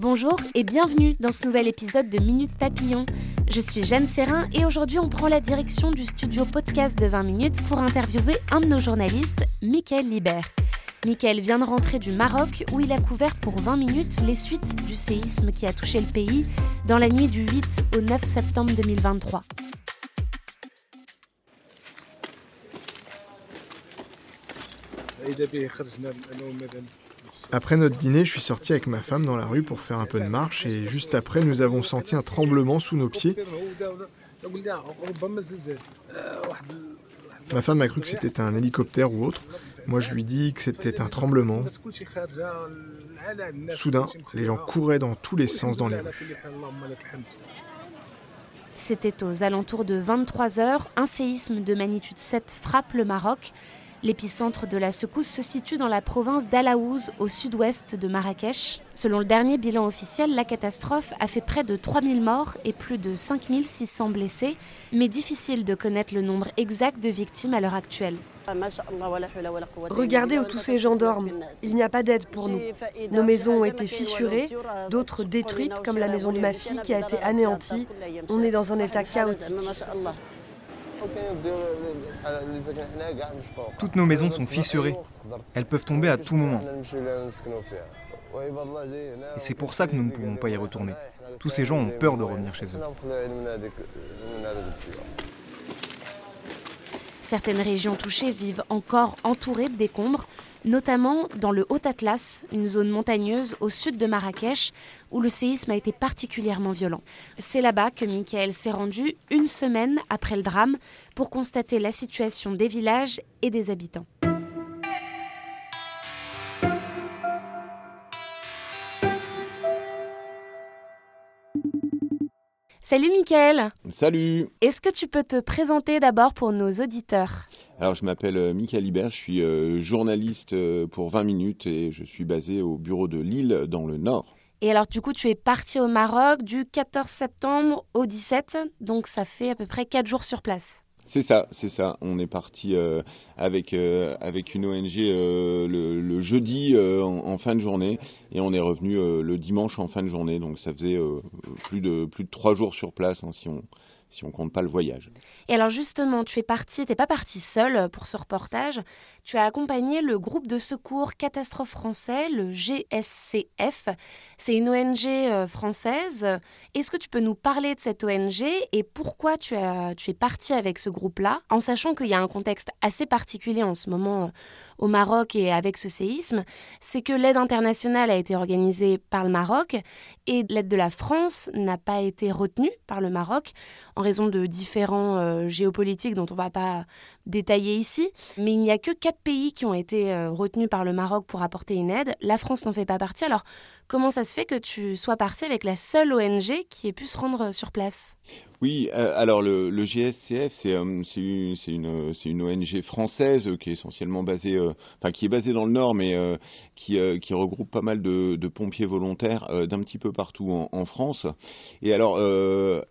Bonjour et bienvenue dans ce nouvel épisode de Minute Papillon. Je suis Jeanne Serrin et aujourd'hui on prend la direction du studio podcast de 20 minutes pour interviewer un de nos journalistes, Michael Libert. Michael vient de rentrer du Maroc où il a couvert pour 20 minutes les suites du séisme qui a touché le pays dans la nuit du 8 au 9 septembre 2023. Après notre dîner, je suis sorti avec ma femme dans la rue pour faire un peu de marche et juste après, nous avons senti un tremblement sous nos pieds. Ma femme a cru que c'était un hélicoptère ou autre. Moi, je lui dis que c'était un tremblement. Soudain, les gens couraient dans tous les sens dans les rues. C'était aux alentours de 23 heures. Un séisme de magnitude 7 frappe le Maroc. L'épicentre de la secousse se situe dans la province d'Alaouz, au sud-ouest de Marrakech. Selon le dernier bilan officiel, la catastrophe a fait près de 3000 morts et plus de 5600 blessés, mais difficile de connaître le nombre exact de victimes à l'heure actuelle. Regardez où tous ces gens dorment. Il n'y a pas d'aide pour nous. Nos maisons ont été fissurées, d'autres détruites, comme la maison de ma fille qui a été anéantie. On est dans un état chaotique. Toutes nos maisons sont fissurées. Elles peuvent tomber à tout moment. Et c'est pour ça que nous ne pouvons pas y retourner. Tous ces gens ont peur de revenir chez eux. Certaines régions touchées vivent encore entourées de décombres, notamment dans le Haut-Atlas, une zone montagneuse au sud de Marrakech, où le séisme a été particulièrement violent. C'est là-bas que Michael s'est rendu une semaine après le drame pour constater la situation des villages et des habitants. Salut Michael Salut Est-ce que tu peux te présenter d'abord pour nos auditeurs? Alors je m'appelle euh, Michael Libert, je suis euh, journaliste euh, pour 20 minutes et je suis basé au bureau de Lille dans le Nord. Et alors du coup tu es parti au Maroc du 14 septembre au 17, donc ça fait à peu près 4 jours sur place. C'est ça, c'est ça. On est parti euh, avec euh, avec une ONG euh, le, le, jeudi en, en, fin de journée et on est revenu le dimanche en fin de journée. Donc ça faisait plus de plus de trois jours sur place hein, si on si on compte pas le voyage. Et alors justement, tu es parti, t'es pas parti seul pour ce reportage. Tu as accompagné le groupe de secours catastrophe français, le GSCF. C'est une ONG euh, française. Est-ce que tu peux nous parler de cette ONG et pourquoi tu, as, tu es parti avec ce groupe-là, en sachant qu'il y a un contexte assez particulier en ce moment euh, au Maroc et avec ce séisme, c'est que l'aide internationale a été organisée par le Maroc et l'aide de la France n'a pas été retenue par le Maroc en raison de différents euh, géopolitiques dont on ne va pas détailler ici. Mais il n'y a que quatre pays qui ont été euh, retenus par le Maroc pour apporter une aide. La France n'en fait pas partie. Alors comment ça se fait que tu sois parti avec la seule ONG qui ait pu se rendre sur place? Oui, euh, alors le, le GSCF, c'est euh, une, une, une, ONG française qui est essentiellement basée, euh, enfin qui est basée dans le Nord, mais qui, qui, regroupe pas mal de, de pompiers volontaires d'un petit peu partout en, en, France. Et alors,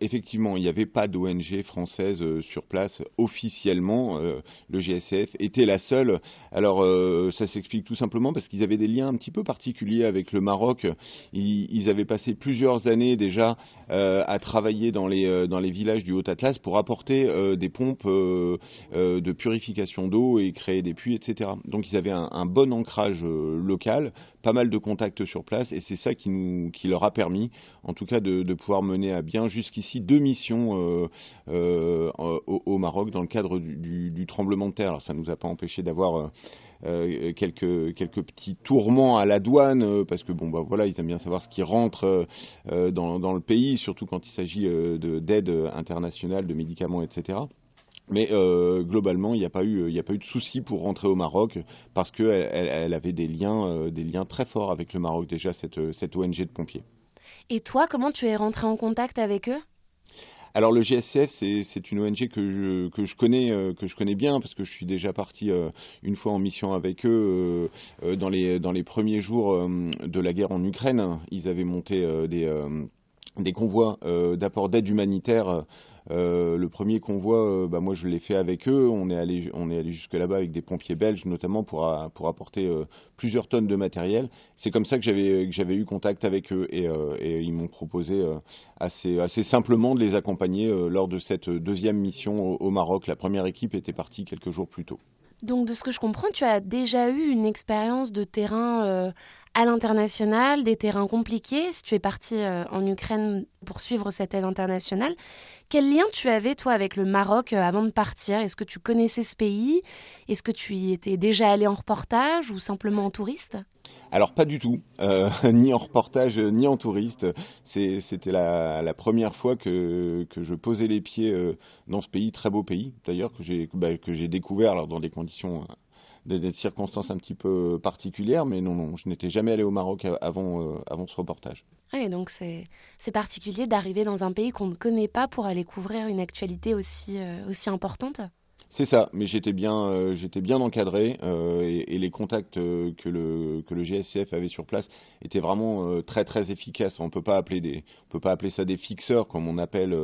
effectivement, il n'y avait pas d'ONG française sur place officiellement. le GSCF était la seule. Alors, ça s'explique tout simplement parce qu'ils avaient des liens un petit peu particuliers avec le Maroc. Ils, ils avaient passé plusieurs années déjà à travailler dans les dans les villages du Haut-Atlas pour apporter euh, des pompes euh, euh, de purification d'eau et créer des puits, etc. Donc ils avaient un, bon ancrage local, pas mal de contacts sur place, et c'est ça qui, nous, qui leur a permis, en tout cas, de, pouvoir mener à bien jusqu'ici deux missions au, Maroc dans le cadre du, du, tremblement de terre. Alors ça ne nous a pas empêché d'avoir euh, quelques quelques petits tourments à la douane euh, parce que bon bah voilà ils aiment bien savoir ce qui rentre euh, dans, dans le pays surtout quand il s'agit de d'aide internationale de médicaments etc Mais euh, globalement, il n'y a pas eu, il a pas eu de souci pour rentrer au Maroc parce qu'elle elle, avait des liens, euh, des liens très forts avec le Maroc déjà cette, cette ONG de pompiers. Et toi, comment tu es rentré en contact avec eux? Alors le GSCF, c'est une ONG que je, que je connais euh, que je connais bien parce que je suis déjà parti une fois en mission avec eux dans les dans les premiers jours de la guerre en Ukraine. Ils avaient monté des des convois d'apport d'aide humanitaire euh, le premier convoi, euh, bah, moi je l'ai fait avec eux. On est allé, on est allé jusque là-bas avec des pompiers belges notamment pour, pour apporter euh, plusieurs tonnes de matériel. C'est comme ça que j'avais eu contact avec eux et, ils m'ont proposé assez assez simplement de les accompagner lors de cette deuxième mission au Maroc. La première équipe était partie quelques jours plus tôt. Donc de ce que je comprends, tu as déjà eu une expérience de terrain à l'international, des terrains compliqués. Si tu es parti en Ukraine pour suivre cette aide internationale, quel lien tu avais, toi, avec le Maroc euh, avant de partir? Est-ce que tu connaissais ce pays? Est-ce que tu y étais déjà allé en reportage ou simplement en touriste? Alors pas du tout, euh, ni en reportage ni en touriste. C'était la, première fois que, je posais les pieds euh, dans ce pays, très beau pays d'ailleurs, que j'ai bah, découvert alors, dans des conditions des, circonstances un petit peu particulières, mais non, non, je n'étais jamais allé au Maroc avant, euh, avant ce reportage. Oui, donc c'est particulier d'arriver dans un pays qu'on ne connaît pas pour aller couvrir une actualité aussi, euh, aussi importante c'est ça, mais j'étais bien, euh, bien encadré euh, et, les contacts euh, que le que le GSCF avait sur place étaient vraiment très très efficaces. On peut pas appeler peut pas appeler ça des fixeurs comme on appelle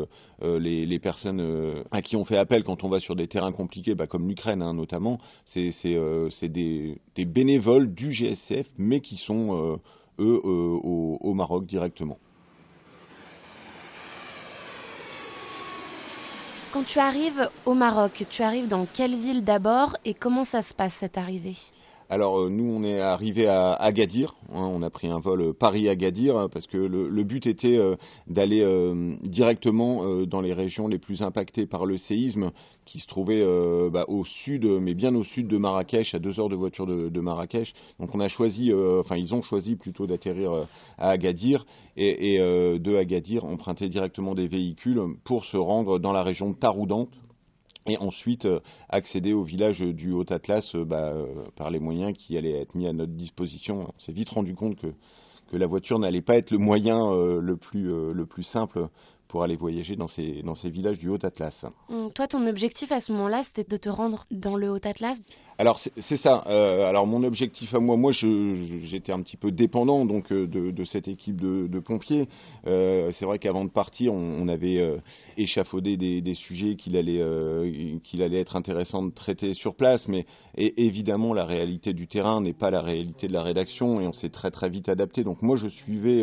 les, personnes à qui on fait appel quand on va sur des terrains compliqués, bah, comme l'Ukraine hein, notamment. C'est des, des bénévoles du GSCF, mais qui sont eux au Maroc directement. Quand tu arrives au Maroc, tu arrives dans quelle ville d'abord et comment ça se passe cette arrivée? Alors euh, nous, on est arrivé à Agadir. Hein, on a pris un vol euh, Paris-Agadir hein, parce que le, but était euh, d'aller directement dans les régions les plus impactées par le séisme, qui se trouvait bah, au sud, mais bien au sud de Marrakech, à deux heures de voiture de, Marrakech. Donc on a choisi, enfin ils ont choisi plutôt d'atterrir à Agadir et, et de Agadir emprunter directement des véhicules pour se rendre dans la région de et ensuite euh, accéder au village du Haut-Atlas euh, bah, euh, par les moyens qui allaient être mis à notre disposition. On s'est vite rendu compte que, que la voiture n'allait pas être le moyen le, plus, le plus simple pour aller voyager dans ces, dans ces villages du Haut-Atlas. Hum, toi, ton objectif à ce moment-là, c'était de te rendre dans le Haut-Atlas? Alors, c'est ça. Euh, alors, mon objectif à moi, moi, j'étais un petit peu dépendant donc euh, de, de cette équipe de, de pompiers. Euh, c'est vrai qu'avant de partir, on, avait euh, échafaudé des, des sujets qu'il allait, qu'il allait être intéressant de traiter sur place, mais et, évidemment, la réalité du terrain n'est pas la réalité de la rédaction et on s'est très très vite adapté. Donc, moi, je suivais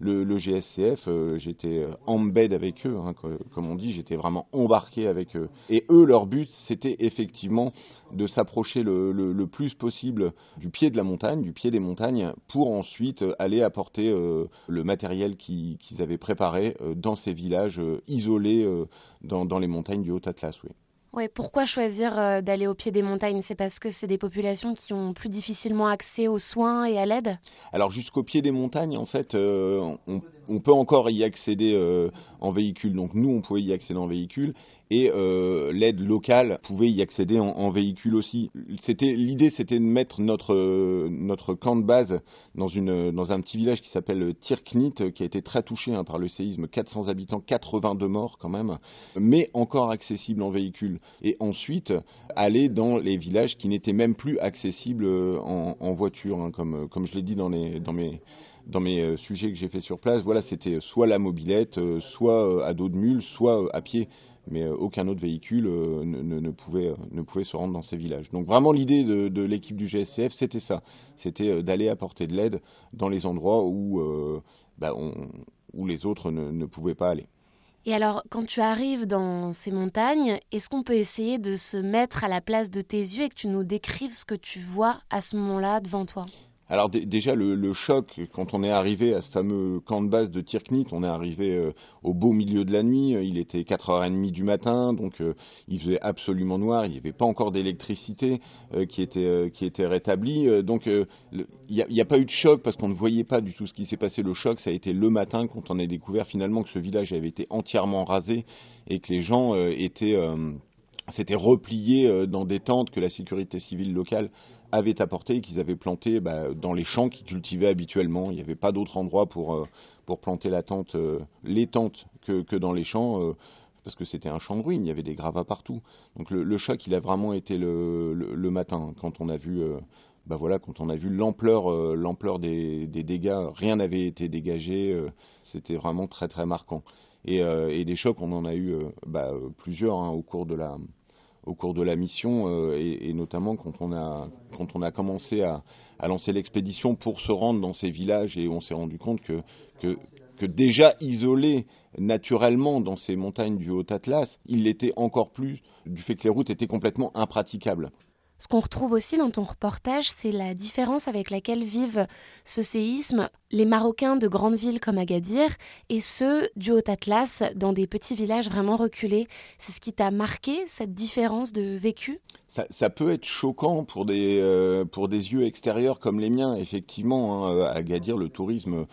le, GSCF, j'étais en bed avec eux, hein, comme on dit, j'étais vraiment embarqué avec eux. Et eux, leur but, c'était effectivement de s'approcher le, plus possible du pied de la montagne, du pied des montagnes, pour ensuite aller apporter euh, le matériel qu'ils avaient préparé euh, dans ces villages euh, isolés dans, dans, les montagnes du Haut-Atlas. Oui. Ouais, pourquoi choisir euh, d'aller au pied des montagnes? C'est parce que c'est des populations qui ont plus difficilement accès aux soins et à l'aide? Alors jusqu'au pied des montagnes, en fait, euh, on, peut encore y accéder euh, en véhicule. Donc nous, on pouvait y accéder en véhicule et euh, l'aide locale pouvait y accéder en, véhicule aussi. L'idée, c'était de mettre notre notre camp de base dans un petit village qui s'appelle Tirknit, qui a été très touché hein, par le séisme, 400 habitants, 82 morts quand même, mais encore accessible en véhicule. Et ensuite aller dans les villages qui n'étaient même plus accessibles en, en voiture, hein, comme comme je l'ai dit dans les dans mes dans mes euh, sujets que j'ai fait sur place, voilà, c'était soit la mobilette, euh, soit à dos de mule, soit à pied mais euh, aucun autre véhicule euh, ne, pouvait, euh, ne pouvait se rendre dans ces villages. Donc vraiment l'idée de, l'équipe du GSCF, c'était ça, c'était d'aller apporter de l'aide dans les endroits où, bah, où les autres ne, pouvaient pas aller. Et alors, quand tu arrives dans ces montagnes, est-ce qu'on peut essayer de se mettre à la place de tes yeux et que tu nous décrives ce que tu vois à ce moment-là devant toi? Alors déjà le, choc quand on est arrivé à ce fameux camp de base de Tirknit, on est arrivé euh, au beau milieu de la nuit, il était 4h30 du matin, donc euh, il faisait absolument noir, il n'y avait pas encore d'électricité euh, qui était qui était rétablie, donc il n'y a, pas eu de choc parce qu'on ne voyait pas du tout ce qui s'est passé. Le choc, ça a été le matin quand on a découvert finalement que ce village avait été entièrement rasé et que les gens étaient s'étaient repliés dans des tentes que la sécurité civile locale avait apportées et qu'ils avaient plantées bah, dans les champs qu'ils cultivaient habituellement. Il n'y avait pas d'autre endroit pour, pour planter la tente, les tentes que, que dans les champs parce que c'était un champ de ruines, il y avait des gravats partout. Donc le, choc, il a vraiment été le, le, matin, quand on a vu, euh, bah voilà, quand on a vu l'ampleur, euh, l'ampleur des, dégâts, rien n'avait été dégagé, euh, c'était vraiment très très marquant. Et, et, des chocs, on en a eu bah, plusieurs hein, au cours de la, au cours de la mission, et, et, notamment quand on a, commencé à, lancer l'expédition pour se rendre dans ces villages, et on s'est rendu compte que, que déjà isolé naturellement dans ces montagnes du Haut-Atlas, il l'était encore plus du fait que les routes étaient complètement impraticables. Ce qu'on retrouve aussi dans ton reportage, c'est la différence avec laquelle vivent ce séisme les Marocains de grandes villes comme Agadir et ceux du Haut-Atlas dans des petits villages vraiment reculés. C'est ce qui t'a marqué, cette différence de vécu? Ça, peut être choquant pour des, euh, pour des yeux extérieurs comme les miens. Effectivement, hein, à Agadir, le tourisme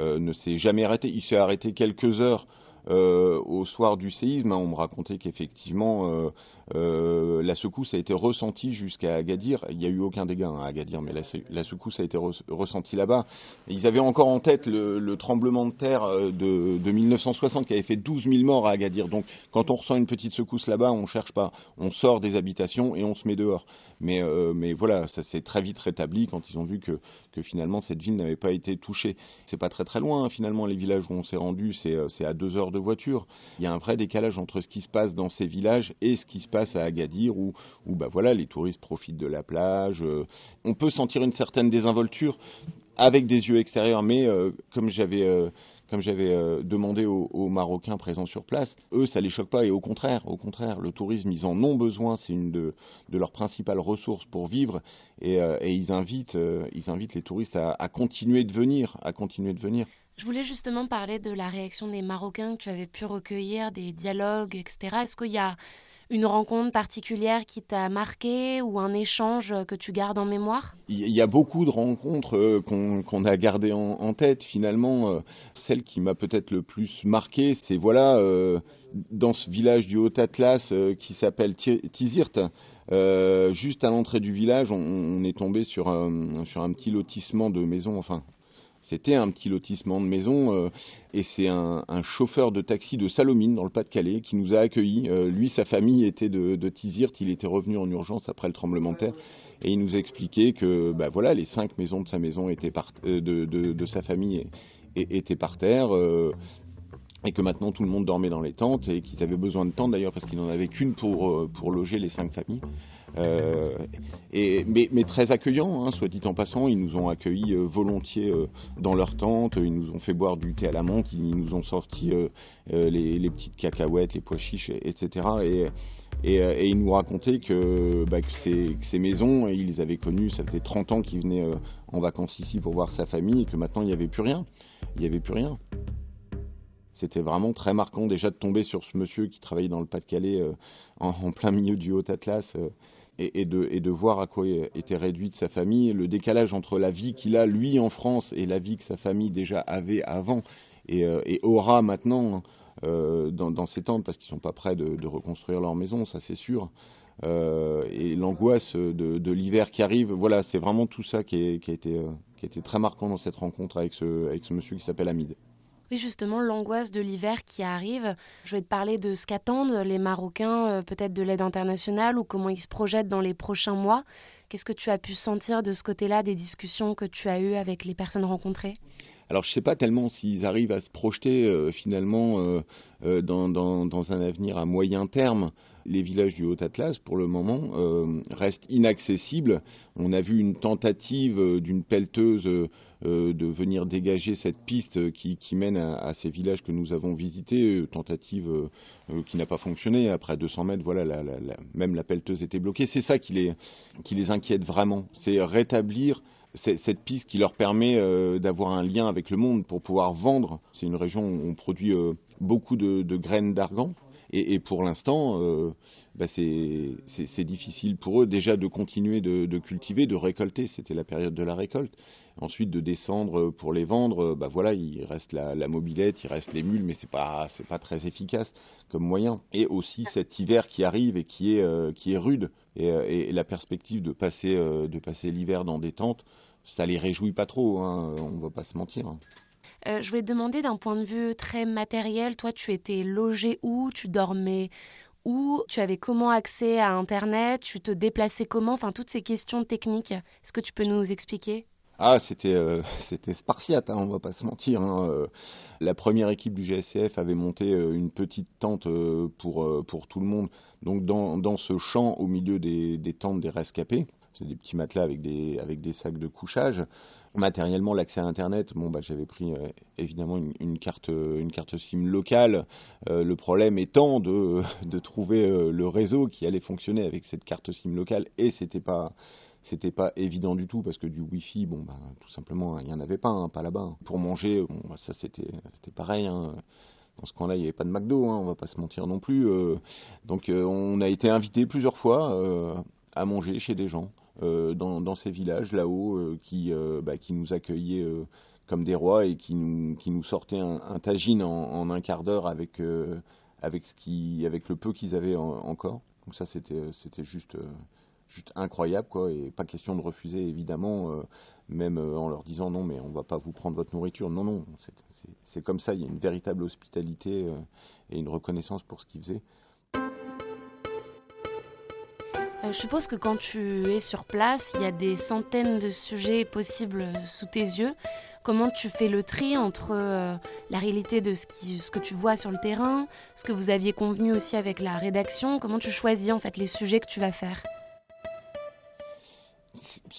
euh, ne s'est jamais arrêté. Il s'est arrêté quelques heures euh, au soir du séisme, on me racontait qu'effectivement euh, euh, la secousse a été ressentie jusqu'à Agadir. Il n'y a eu aucun dégât hein, à Agadir, mais la, secousse a été ressentie là-bas. Ils avaient encore en tête le, tremblement de terre de, de, 1960 qui avait fait 12 000 morts à Agadir. Donc quand on ressent une petite secousse là-bas, on ne cherche pas, on sort des habitations et on se met dehors. Mais, mais voilà, ça s'est très vite rétabli quand ils ont vu que, que finalement cette ville n'avait pas été touchée. C'est pas très très loin hein, finalement les villages où on s'est rendu, c'est à deux heures de voiture. Il y a un vrai décalage entre ce qui se passe dans ces villages et ce qui se passe à Agadir où, où bah voilà, les touristes profitent de la plage. Euh, on peut sentir une certaine désinvolture avec des yeux extérieurs, mais euh, comme j'avais euh, comme j'avais demandé aux, Marocains présents sur place, eux, ça les choque pas et au contraire, au contraire, le tourisme, ils en ont besoin, c'est une de, leurs principales ressources pour vivre et, ils invitent, ils invitent les touristes à, à, continuer de venir, à continuer de venir. Je voulais justement parler de la réaction des Marocains que tu avais pu recueillir, des dialogues, etc. Est-ce qu'il y a une rencontre particulière qui t'a marqué ou un échange que tu gardes en mémoire? Il y a beaucoup de rencontres euh, qu'on a gardées en, tête. Finalement, euh, celle qui m'a peut-être le plus marqué, c'est voilà, euh, dans ce village du Haut-Atlas qui s'appelle Tizirt, juste à l'entrée du village, on, est tombé sur sur un petit lotissement de maisons, enfin c'était un petit lotissement de maison euh, et c'est un, chauffeur de taxi de Salomine dans le Pas-de-Calais qui nous a accueillis. Euh, lui, sa famille était de, de Tizirt, il était revenu en urgence après le tremblement de terre et il nous expliquait que bah, voilà, les cinq maisons de sa maison étaient euh, de, sa famille étaient par terre et que maintenant tout le monde dormait dans les tentes et qu'ils avaient besoin de tentes d'ailleurs parce qu'il n'en avait qu'une pour loger les cinq familles. Euh, mais, très accueillants, hein, soit dit en passant. Ils nous ont accueillis euh, volontiers euh, dans leur tente. Ils nous ont fait boire du thé à la menthe. Ils nous ont sorti les, petites cacahuètes, les pois chiches, etc. Et, ils nous racontaient que, bah, que, ces, maisons, ils les avaient connues, ça faisait 30 ans qu'ils venaient en vacances ici pour voir sa famille et que maintenant il n'y avait plus rien. Il n'y avait plus rien. C'était vraiment très marquant déjà de tomber sur ce monsieur qui travaillait dans le Pas-de-Calais en, en, plein milieu du Haut-Atlas et, de, voir à quoi était réduite sa famille, le décalage entre la vie qu'il a lui en France et la vie que sa famille déjà avait avant et, euh, aura maintenant euh, dans, dans, ces tentes parce qu'ils sont pas prêts de, reconstruire leur maison, ça c'est sûr. Euh, et l'angoisse de, l'hiver qui arrive, voilà, c'est vraiment tout ça qui, a été, qui a été très marquant dans cette rencontre avec ce, avec ce monsieur qui s'appelle Hamid. Oui, justement, l'angoisse de l'hiver qui arrive. Je vais te parler de ce qu'attendent les Marocains, euh, peut-être de l'aide internationale ou comment ils se projettent dans les prochains mois. Qu'est-ce que tu as pu sentir de ce côté-là, des discussions que tu as eues avec les personnes rencontrées? Alors je ne sais pas tellement s'ils arrivent à se projeter euh, finalement euh, dans, dans, un avenir à moyen terme les villages du Haut-Atlas, pour le moment, restent inaccessibles. On a vu une tentative d'une pelleteuse de venir dégager cette piste qui, mène à, ces villages que nous avons visités, tentative qui n'a pas fonctionné. Après 200 mètres, voilà, même la pelleteuse était bloquée. C'est ça qui les, qui les inquiète vraiment, c'est rétablir cette piste qui leur permet d'avoir un lien avec le monde pour pouvoir vendre. C'est une région où on produit beaucoup de, de graines d'argan Et, pour l'instant, bah, c'est difficile pour eux déjà de continuer de, cultiver, de récolter. C'était la période de la récolte. Ensuite, de descendre pour les vendre, bah voilà, il reste la, mobilette, il reste les mules, mais c'est pas c'est pas très efficace comme moyen. Et aussi cet hiver qui arrive et qui est qui est rude et, et, la perspective de passer de passer l'hiver dans des tentes, ça les réjouit pas trop. Hein, on va pas se mentir. Euh, je voulais te demander d'un point de vue très matériel, toi tu étais logé où, tu dormais où, tu avais comment accès à Internet, tu te déplaçais comment, enfin toutes ces questions techniques, est-ce que tu peux nous expliquer? Ah, c'était euh, c'était spartiate, hein, on va pas se mentir. Hein, euh. La première équipe du GSCF avait monté une petite tente pour tout le monde, donc dans, dans ce champ au milieu des, des tentes des rescapés. C'est des petits matelas avec des avec des sacs de couchage matériellement l'accès à internet bon bah j'avais pris euh, évidemment une, carte une carte SIM locale euh, le problème étant de, de trouver euh, le réseau qui allait fonctionner avec cette carte SIM locale et c'était pas c'était pas évident du tout parce que du wifi bon bah tout simplement il y en avait pas hein, pas là-bas pour manger bah, ça c'était c'était pareil hein. dans ce coin-là, il n'y avait pas de McDo, hein, on va pas se mentir non plus. donc on a été invité plusieurs fois à manger chez des gens. Euh, dans, ces villages là-haut euh, qui, euh, bah, qui nous accueillaient comme des rois et qui nous, qui nous sortaient un, tagine en, un quart d'heure avec, avec, ce qui, avec le peu qu'ils avaient encore. Donc ça c'était juste juste incroyable quoi. Et pas question de refuser évidemment même en leur disant non mais on va pas vous prendre votre nourriture. Non non c'est comme ça. Il y a une véritable hospitalité et une reconnaissance pour ce qu'ils faisaient je suppose que quand tu es sur place, il y a des centaines de sujets possibles sous tes yeux. Comment tu fais le tri entre euh, la réalité de ce, que tu vois sur le terrain, ce que vous aviez convenu aussi avec la rédaction? Comment tu choisis en fait les sujets que tu vas faire?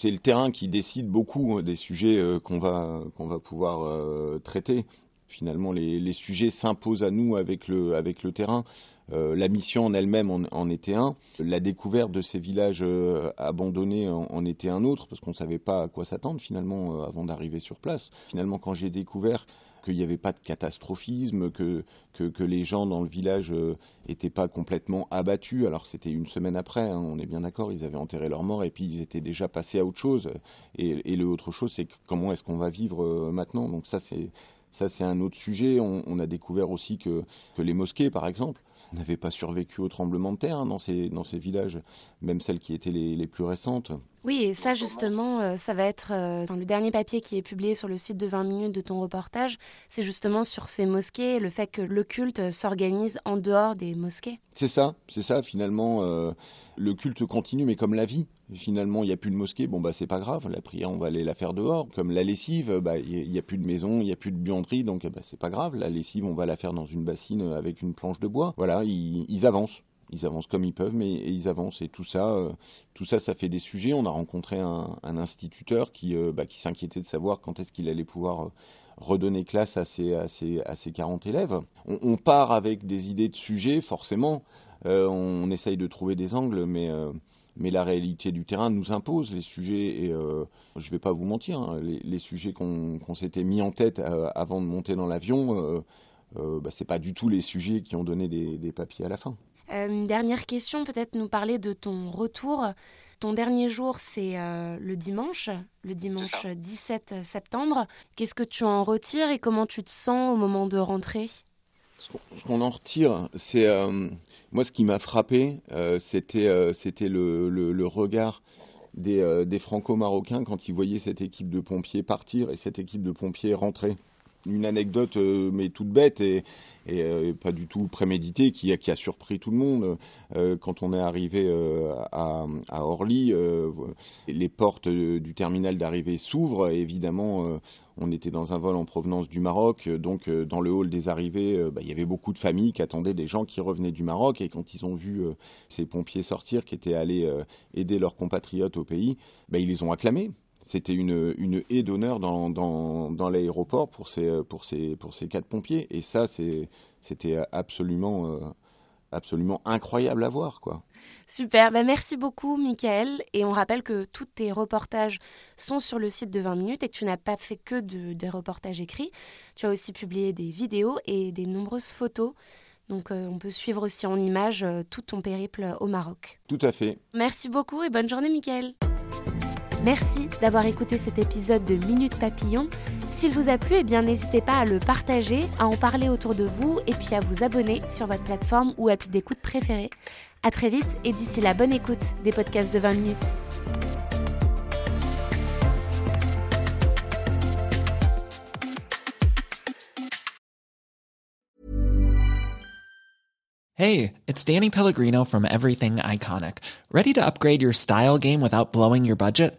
C'est le terrain qui décide beaucoup hein, des sujets euh, qu'on va, va pouvoir euh, traiter. Finalement, les, les sujets s'imposent à nous avec le, avec le terrain. Euh, la mission en elle-même en, était un. La découverte de ces villages euh, abandonnés en, était un autre, parce qu'on ne savait pas à quoi s'attendre finalement euh, avant d'arriver sur place. Finalement, quand j'ai découvert qu'il n'y avait pas de catastrophisme, que, que, les gens dans le village n'étaient pas complètement abattus. Alors c'était une semaine après, hein, on est bien d'accord, ils avaient enterré leur mort et puis ils étaient déjà passés à autre chose. Et, et l'autre chose, c'est comment est-ce qu'on va vivre maintenant? Donc ça, c'est ça, c'est un autre sujet. On, a découvert aussi que les mosquées, par exemple, n'avaient pas survécu au tremblement de terre hein, dans, ces, dans ces villages, même celles qui étaient les, les plus récentes. Oui, et ça justement, euh, ça va être euh, dans le dernier papier qui est publié sur le site de 20 minutes de ton reportage, c'est justement sur ces mosquées, le fait que le culte s'organise en dehors des mosquées. C'est ça, c'est ça finalement. Euh, le culte continue, mais comme la vie. Finalement, il n'y a plus de mosquée, bon bah c'est pas grave, la prière on va aller la faire dehors. Comme la lessive, bah il n'y a, plus de maison, il n'y a plus de buanderie, donc bah, c'est pas grave, la lessive on va la faire dans une bassine avec une planche de bois. Voilà, ils, avancent ils avancent comme ils peuvent, mais ils avancent. Et tout ça, euh, tout ça, ça fait des sujets. On a rencontré un, instituteur qui, euh, bah, qui s'inquiétait de savoir quand est-ce qu'il allait pouvoir euh, redonner classe à ses, à ses, à ses 40 élèves. On, on, part avec des idées de sujets, forcément. on essaye de trouver des angles, mais mais la réalité du terrain nous impose les sujets et euh, je ne vais pas vous mentir, hein, les, sujets qu'on s'était mis en tête euh, avant de monter dans l'avion, euh, euh bah, c'est pas du tout les sujets qui ont donné des, papiers à la fin. une dernière question, peut-être nous parler de ton retour. Ton dernier jour, c'est le dimanche, le dimanche 17 septembre. Qu'est-ce que tu en retires et comment tu te sens au moment de rentrer? Ce qu'on en retire, c'est moi, ce qui m'a frappé, euh, c'était euh, le, regard des, euh, des franco-marocains quand ils voyaient cette équipe de pompiers partir et cette équipe de pompiers rentrer. Une anecdote, mais toute bête et, et pas du tout préméditée, qui a, surpris tout le monde. quand on est arrivé à, Orly, les portes du terminal d'arrivée s'ouvrent. Évidemment, on était dans un vol en provenance du Maroc, euh, donc euh, dans le hall des arrivées, euh, bah, il y avait beaucoup de familles qui attendaient des gens qui revenaient du Maroc et quand ils ont vu ces pompiers sortir, qui étaient allés aider leurs compatriotes au pays, bah, ils les ont acclamés. C'était une, une haie d'honneur dans, dans, dans l'aéroport pour ces, pour, ces, pour ces quatre pompiers et ça c'était absolument absolument incroyable à voir. Quoi. Super, bah, merci beaucoup Michael. Et on rappelle que tous tes reportages sont sur le site de 20 minutes et que tu n'as pas fait que de, des reportages écrits. Tu as aussi publié des vidéos et des nombreuses photos. Donc on peut suivre aussi en images tout ton périple au Maroc. Tout à fait. Merci beaucoup et bonne journée Mickaël. Merci d'avoir écouté cet épisode de Minute Papillon. S'il vous a plu, eh n'hésitez pas à le partager, à en parler autour de vous et puis à vous abonner sur votre plateforme ou appli d'écoute préférée. À très vite et d'ici la bonne écoute des podcasts de 20 minutes. Hey, it's Danny Pellegrino from Everything Iconic. Ready to upgrade your style game without blowing your budget?